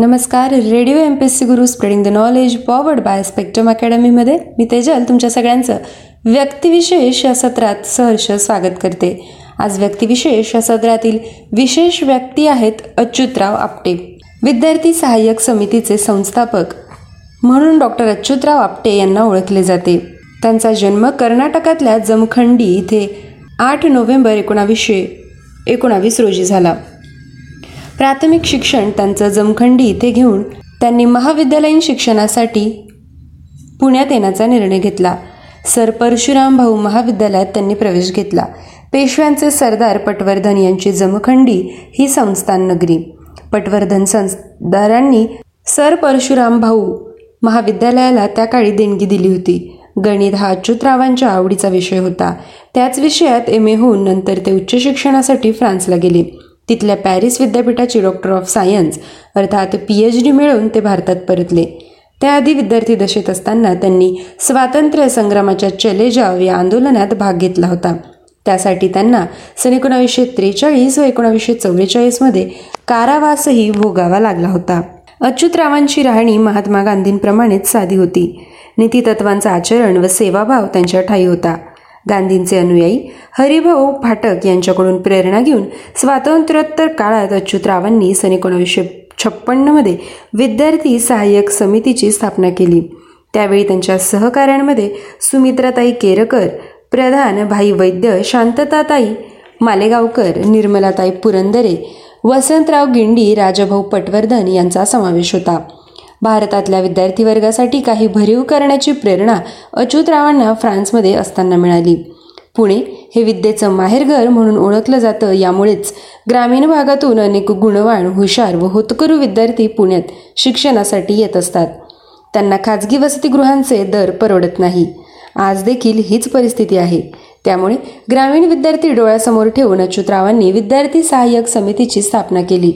नमस्कार radio M P S C Guru spreading the knowledge powered by Spectrum अकॅडमीमध्ये मी तेजल तुमच्या सगळ्यांचं व्यक्तिविशेष या सत्रात सहर्ष स्वागत करते. आज व्यक्तिविशेष या सत्रातील विशेष व्यक्ती आहेत अच्युतराव आपटे विद्यार्थी सहाय्यक समितीचे संस्थापक. म्हणून डॉक्टर अच्युतराव आपटे यांना ओळखले जाते. त्यांचा जन्म कर्नाटकातल्या जमखंडी इथे आठ नोव्हेंबर एकोणावीसशे एकोणावीस रोजी झाला. प्राथमिक शिक्षण त्यांचं जमखंडी इथे घेऊन त्यांनी महाविद्यालयीन शिक्षणासाठी पुण्यात येण्याचा निर्णय घेतला. सर परशुराम भाऊ महाविद्यालयात त्यांनी प्रवेश घेतला. पेशव्यांचे सरदार पटवर्धन यांची जमखंडी ही संस्थान नगरी. पटवर्धन संस्थारांनी सर परशुराम भाऊ महाविद्यालयाला त्या काळी देणगी दिली होती. गणित हा अच्युतरावांच्या आवडीचा विषय होता. त्याच विषयात एम ए होऊन नंतर ते उच्च शिक्षणासाठी फ्रान्सला गेले. तिथल्या पॅरिस विद्यापीठाची डॉक्टर ऑफ सायन्स अर्थात पी एच डी मिळवून ते भारतात परतले. त्याआधी विद्यार्थी दशेत असताना त्यांनी स्वातंत्र्य संग्रामाच्या चले जाव या आंदोलनात भाग घेतला होता. त्यासाठी त्यांना सन एकोणावीसशे त्रेचाळीस व एकोणावीसशे चौवेचाळीसमध्ये कारावासही भोगावा लागला होता. अच्युतरावांची राहणी महात्मा गांधींप्रमाणेच साधी होती. नीतितत्वांचं आचरण व सेवाभाव त्यांच्या ठाई होता. गांधींचे अनुयायी हरिभाऊ फाटक यांच्याकडून प्रेरणा घेऊन स्वातंत्र्योत्तर काळात अच्युतरावांनी सन एकोणावीसशे छप्पन्नमध्ये विद्यार्थी सहाय्यक समितीची स्थापना केली. त्यावेळी त्यांच्या सहकाऱ्यांमध्ये सुमित्राताई केरकर प्रधान भाई वैद्य शांतताताई मालेगावकर निर्मलाताई पुरंदरे वसंतराव गिंडी राजाभाऊ पटवर्धन यांचा समावेश होता. भारतातल्या विद्यार्थी वर्गासाठी काही भरीव करण्याची प्रेरणा अच्युतरावांना फ्रान्समध्ये असताना मिळाली. पुणे हे विद्येचं माहेरघर म्हणून ओळखलं जातं. यामुळेच ग्रामीण भागातून अनेक गुणवान हुशार व होतकरू विद्यार्थी पुण्यात शिक्षणासाठी येत असतात. त्यांना खाजगी वसतिगृहांचे दर परवडत नाही. आज देखील हीच परिस्थिती आहे. त्यामुळे ग्रामीण विद्यार्थी डोळ्यासमोर ठेवून अच्युतरावांनी विद्यार्थी सहाय्यक समितीची स्थापना केली.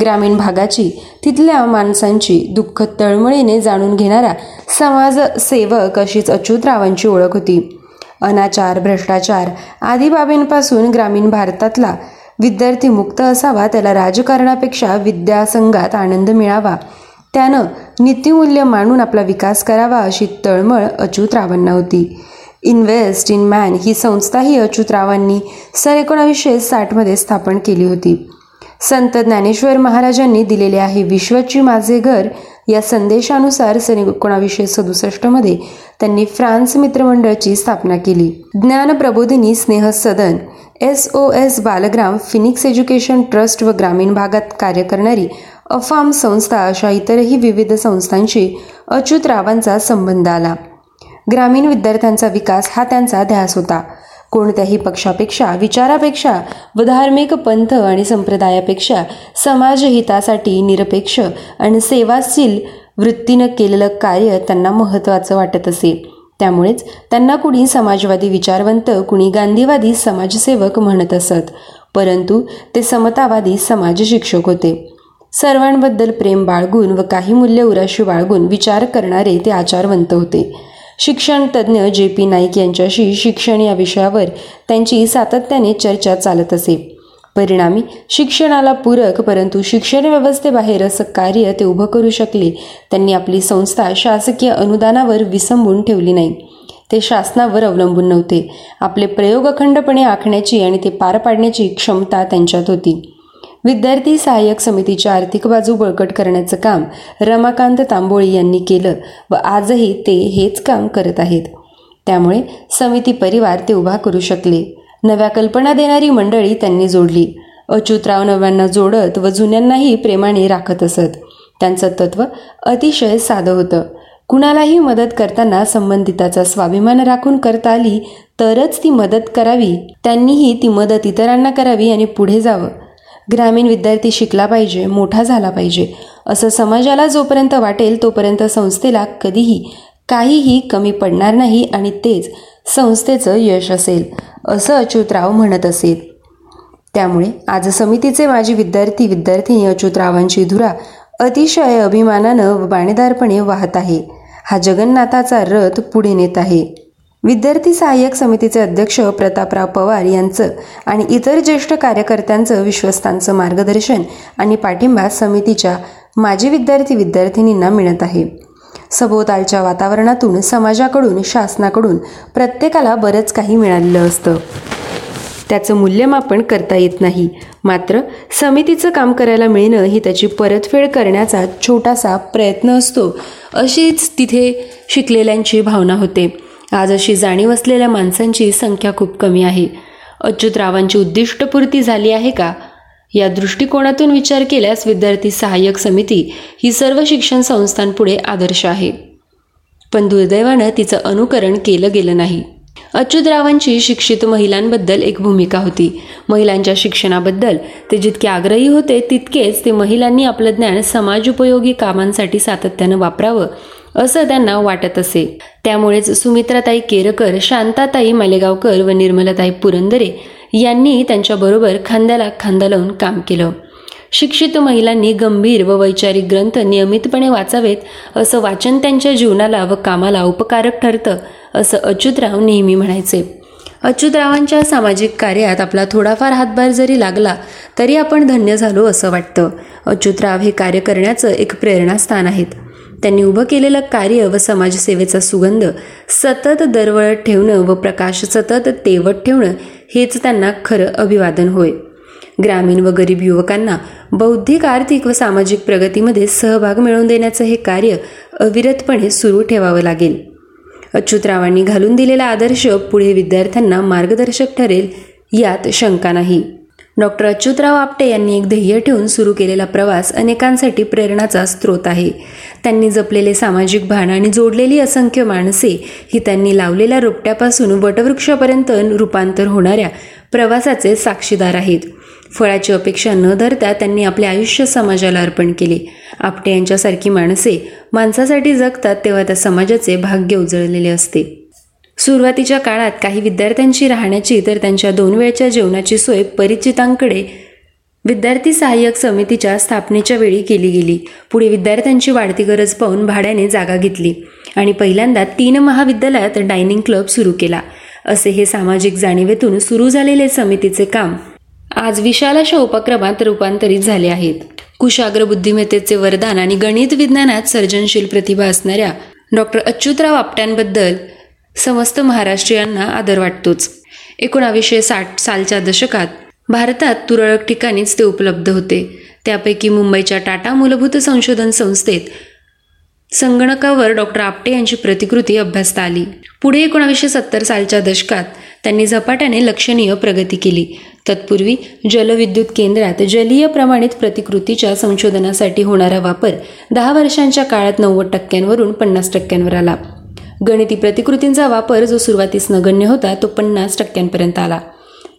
ग्रामीण भागाची तिथल्या माणसांची दुःख तळमळीने जाणून घेणारा समाजसेवक अशीच अच्युतरावांची ओळख होती. अनाचार भ्रष्टाचार आदी बाबींपासून ग्रामीण भारतातला विद्यार्थी मुक्त असावा त्याला राजकारणापेक्षा विद्यासंघात आनंद मिळावा त्यानं नीतिमूल्य मानून आपला विकास करावा अशी तळमळ अच्युतरावांना होती. इन्व्हेस्ट इन मॅन ही संस्थाही अच्युतरावांनी सन एकोणावीसशे साठमध्ये स्थापन केली होती. संत ज्ञानेश्वर महाराजांनी दिलेले आहे विश्वाची माझे घर या संदेशानुसार सन एकोणावीसशे सदुसष्टमध्ये त्यांनी फ्रान्स मित्रमंडळाची स्थापना केली. Jnana Prabodhini Sneh Sadan S O S Balgram Phoenix Education Trust व ग्रामीण भागात कार्य करणारी अफाम संस्था अशा इतरही विविध संस्थांशी अच्युतरावांचा संबंध आला. ग्रामीण विद्यार्थ्यांचा विकास हा त्यांचा ध्यास होता. कोणत्याही पक्षापेक्षा विचारापेक्षा व धार्मिक पंथ आणि संप्रदायापेक्षा समाजहितासाठी निरपेक्ष आणि सेवाशील वृत्तीनं केलेलं कार्य त्यांना महत्त्वाचं वाटत असे. त्यामुळेच त्यांना कुणी समाजवादी विचारवंत कुणी गांधीवादी समाजसेवक म्हणत असत. परंतु ते समतावादी समाज शिक्षक होते. सर्वांबद्दल प्रेम बाळगून व काही मूल्य उराशी बाळगून विचार करणारे ते आचारवंत होते. शिक्षण तज्ज्ञ जे पी नाईक यांच्याशी शिक्षण या विषयावर त्यांची सातत्याने चर्चा चालत असे. परिणामी शिक्षणाला पूरक परंतु शिक्षण व्यवस्थेबाहेर असं कार्य ते उभं करू शकले त्यांनी आपली संस्था शासकीय अनुदानावर विसंबून ठेवली नाही. ते शासनावर अवलंबून नव्हते. आपले प्रयोग अखंडपणे आखण्याची आणि ते पार पाडण्याची क्षमता त्यांच्यात होती. विद्यार्थी सहाय्यक समितीच्या आर्थिक बाजू बळकट करण्याचं काम रमाकांत तांबोळी यांनी केलं व आजही ते हेच काम करत आहेत. त्यामुळे समिती परिवार ते उभा करू शकले. नव्या कल्पना देणारी मंडळी त्यांनी जोडली. अच्युतराव नव्यांना जोडत व जुन्यांनाही प्रेमाने राखत असत. त्यांचं तत्व अतिशय साधं होतं. कुणालाही मदत करताना संबंधिताचा स्वाभिमान राखून करता आली तरच ती मदत करावी. त्यांनीही ती मदत इतरांना करावी आणि पुढे जावं. ग्रामीण विद्यार्थी शिकला पाहिजे मोठा झाला पाहिजे असं समाजाला जोपर्यंत वाटेल तोपर्यंत संस्थेला कधीही काहीही कमी पडणार नाही आणि तेच संस्थेचं यश असेल असं अच्युतराव म्हणत असेल. त्यामुळे आज समितीचे माजी विद्यार्थी विद्यार्थिनी अच्युतरावांची धुरा अतिशय अभिमानानं व बाणेदारपणे वाहत आहे. हा जगन्नाथाचा रथ पुढे नेत आहे. विद्यार्थी सहाय्यक समितीचे अध्यक्ष प्रतापराव पवार यांचं आणि इतर ज्येष्ठ कार्यकर्त्यांचं विश्वस्तांचं मार्गदर्शन आणि पाठिंबा समितीच्या माजी विद्यार्थी विद्यार्थिनींना मिळत आहे. सभोवतालच्या वातावरणातून समाजाकडून शासनाकडून प्रत्येकाला बरंच काही मिळालेलं असतं. त्याचं मूल्यमापन करता येत नाही. मात्र समितीचं काम करायला मिळणं ही त्याची परतफेड करण्याचा छोटासा प्रयत्न असतो अशीच तिथे शिकलेल्यांची भावना होते. आज अशी जाणीव असलेल्या माणसांची संख्या खूप कमी आहे. अच्युतरावांची उद्दिष्टपूर्ती झाली आहे का? या दृष्टिकोनातून विचार केल्यास विद्यार्थी सहाय्यक समिती ही सर्व शिक्षण संस्थांपुढे आदर्श आहे. पण दुर्दैवानं तिचं अनुकरण केलं गेलं नाही. अच्युतरावांची शिक्षित महिलांबद्दल एक भूमिका होती. महिलांच्या शिक्षणाबद्दल ते जितके आग्रही होते तितकेच ते महिलांनी आपलं ज्ञान समाज उपयोगी कामांसाठी सातत्यानं वापरावं असं त्यांना वाटत असे. त्यामुळेच सुमित्राताई केरकर शांताताई मालेगावकर व निर्मलताई पुरंदरे यांनी त्यांच्याबरोबर खांद्याला खांदा लावून काम केलं. शिक्षित महिलांनी गंभीर व वैचारिक ग्रंथ नियमितपणे वाचावेत असं वाचन त्यांच्या जीवनाला व कामाला उपकारक ठरतं असं अच्युतराव नेहमी म्हणायचे. अच्युतरावांच्या सामाजिक कार्यात आपला थोडाफार हातभार जरी लागला तरी आपण धन्य झालो असं वाटतं. अच्युतराव हे कार्य करण्याचं एक प्रेरणास्थान आहेत. त्यांनी उभं केलेलं कार्य व समाजसेवेचा सुगंध सतत दरवळत ठेवणं व प्रकाश सतत तेवत ठेवणं हेच त्यांना खरं अभिवादन होय. ग्रामीण व गरीब युवकांना बौद्धिक आर्थिक व सामाजिक प्रगतीमध्ये सहभाग मिळवून देण्याचं हे कार्य अविरतपणे सुरू ठेवावं लागेल. अच्युतरावांनी घालून दिलेला आदर्श पुढे विद्यार्थ्यांना मार्गदर्शक ठरेल यात शंका नाही. डॉक्टर अच्युतराव आपटे यांनी एक ध्येय ठेवून सुरू केलेला प्रवास अनेकांसाठी प्रेरणाचा स्रोत आहे. त्यांनी जपलेले सामाजिक भान आणि जोडलेली असंख्य माणसे ही त्यांनी लावलेल्या रोपट्यापासून वटवृक्षापर्यंत रूपांतर होणाऱ्या प्रवासाचे साक्षीदार आहेत. फळाची अपेक्षा न धरता त्यांनी आपले आयुष्य समाजाला अर्पण केले. आपटे यांच्यासारखी माणसे माणसासाठी जगतात तेव्हा त्या समाजाचे भाग्य उजळलेले असते. सुरुवातीच्या काळात काही विद्यार्थ्यांची राहण्याची तर त्यांच्या दोन वेळच्या जेवणाची सोय परिचितांकडे विद्यार्थी सहाय्यक समितीच्या स्थापनेच्या वेळी केली गेली. पुढे विद्यार्थ्यांची वाढती गरज पाहून भाड्याने जागा घेतली आणि पहिल्यांदा तीन महाविद्यालयात डायनिंग क्लब सुरू केला. असे हे सामाजिक जाणीवेतून सुरू झालेले समितीचे काम आज विशाल अशा उपक्रमात रूपांतरित झाले आहेत. कुशाग्र बुद्धिमत्तेचे वरदान आणि गणित विज्ञानात सर्जनशील प्रतिभा असणाऱ्या डॉक्टर अच्युतराव आपट्यांबद्दल समस्त महाराष्ट्रीयांना आदर वाटतोच. एकोणावीसशे साठ सालच्या दशकात भारतात तुरळक ठिकाणीच ते उपलब्ध होते. त्यापैकी मुंबईच्या टाटा मूलभूत संशोधन संस्थेत संगणकावर डॉक्टर आपटे यांची प्रतिकृती अभ्यासता आली. पुढे एकोणावीसशे सत्तर सालच्या दशकात त्यांनी झपाट्याने लक्षणीय प्रगती केली. तत्पूर्वी जलविद्युत केंद्रात जलीय प्रमाणित प्रतिकृतीच्या संशोधनासाठी होणारा वापर दहा वर्षांच्या काळात नव्वद टक्क्यांवरून पन्नास टक्क्यांवर आला. गणिती प्रतिकृतींचा वापर जो सुरुवातीस नगण्य होता तो पन्नास टक्क्यांपर्यंत आला.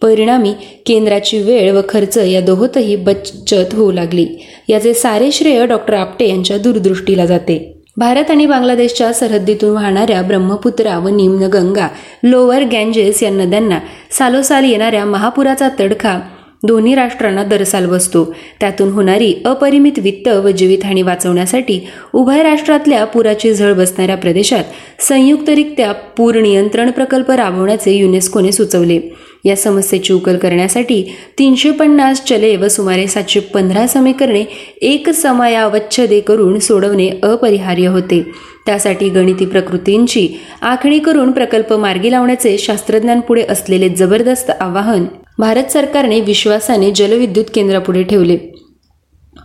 परिणामी केंद्राची वेळ व खर्च या दोहोतही बचत होऊ लागली. याचे सारे श्रेय डॉक्टर आपटे यांच्या दूरदृष्टीला जाते. भारत आणि बांगलादेशच्या सरहद्दीतून वाहणाऱ्या ब्रह्मपुत्रा व निम्न गंगा लोअर गँजेस या नद्यांना सालोसाल येणाऱ्या महापुराचा तडखा दोन्ही राष्ट्रांना दरसाल बसतो. त्यातून होणारी अपरिमित वित्त व जीवितहानी वाचवण्यासाठी उभय राष्ट्रातल्या पुराची झळ बसणाऱ्या प्रदेशात संयुक्तरित्या पूर नियंत्रण प्रकल्प राबवण्याचे युनेस्कोने सुचवले. या समस्येची उकल करण्यासाठी तीनशे पन्नास चले व सुमारे सातशे पंधरा समीकरणे एक समयावच्छदे करून सोडवणे अपरिहार्य होते. त्यासाठी गणिती प्रकृतींची आखणी करून प्रकल्प मार्गी लावण्याचे शास्त्रज्ञांपुढे असलेले जबरदस्त आवाहन भारत सरकारने विश्वासाने जलविद्युत केंद्रापुढे ठेवले.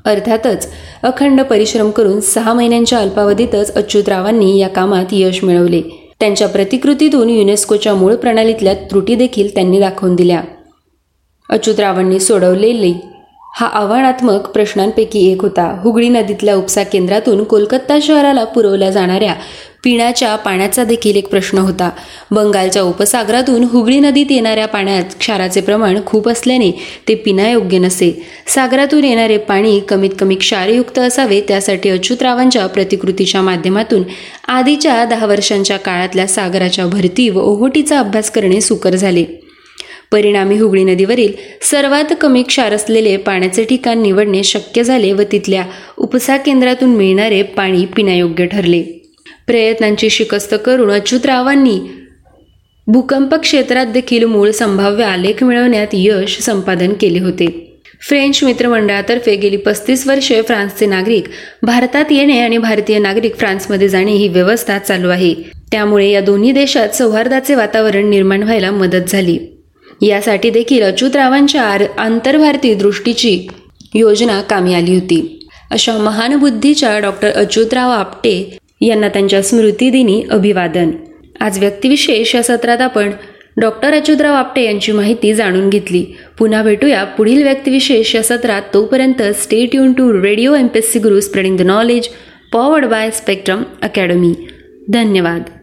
अर्थातच अखंड परिश्रम करून सहा महिन्यांच्या अल्पावधीतच अच्युतरावांनी या कामात यश मिळवले. त्यांच्या प्रतिकृतीतून युनेस्कोच्या मूळ प्रणालीतल्या त्रुटी देखील त्यांनी दाखवून दिल्या. अच्युतरावांनी सोडवलेली हा आव्हानात्मक प्रश्नांपैकी एक होता. हुगळी नदीतल्या उपसा केंद्रातून कोलकाता शहराला पुरवल्या जाणाऱ्या पिण्याच्या पाण्याचा देखील एक प्रश्न होता. बंगालच्या उपसागरातून हुगळी नदीत येणाऱ्या पाण्यात क्षाराचे प्रमाण खूप असल्याने ते पिण्यायोग्य नसे. सागरातून येणारे पाणी कमीत कमी क्षारयुक्त असावे त्यासाठी अच्युतरावांच्या प्रतिकृतीच्या माध्यमातून आधीच्या दहा वर्षांच्या काळातल्या सागराच्या भरती व ओहोटीचा अभ्यास करणे सुकर झाले. परिणामी हुगळी नदीवरील सर्वात कमी क्षार असलेले पाण्याचे ठिकाण निवडणे शक्य झाले व तिथल्या उपसा केंद्रातून मिळणारे पाणी पिण्यायोग्य ठरले. प्रयत्नांची शिकस्त करून अच्युतरावांनी भूकंप क्षेत्रात देखील मूळ संभाव्य आलेख मिळवण्यात यश संपादन केले होते. फ्रेंच मित्रमंडळातर्फे गेली पस्तीस वर्षे फ्रान्सचे नागरिक भारतात येणे आणि भारतीय नागरिक फ्रान्समध्ये जाणे ही व्यवस्था चालू आहे. त्यामुळे या दोन्ही देशात सौहार्दाचे वातावरण निर्माण व्हायला मदत झाली. यासाठी देखील अच्युतरावांच्या आंतरभारतीय दृष्टीची योजना कामी आली होती. अशा महान बुद्धीच्या डॉक्टर अच्युतराव आपटे यांना त्यांच्या स्मृतिदिनी अभिवादन. आज व्यक्तिविशेष या सत्रात आपण डॉक्टर अच्युतराव आपटे यांची माहिती जाणून घेतली. पुन्हा भेटूया पुढील व्यक्तिविशेष या सत्रात. तोपर्यंत stay युन to radio M P S C Guru spreading the knowledge powered by Spectrum academy धन्यवाद.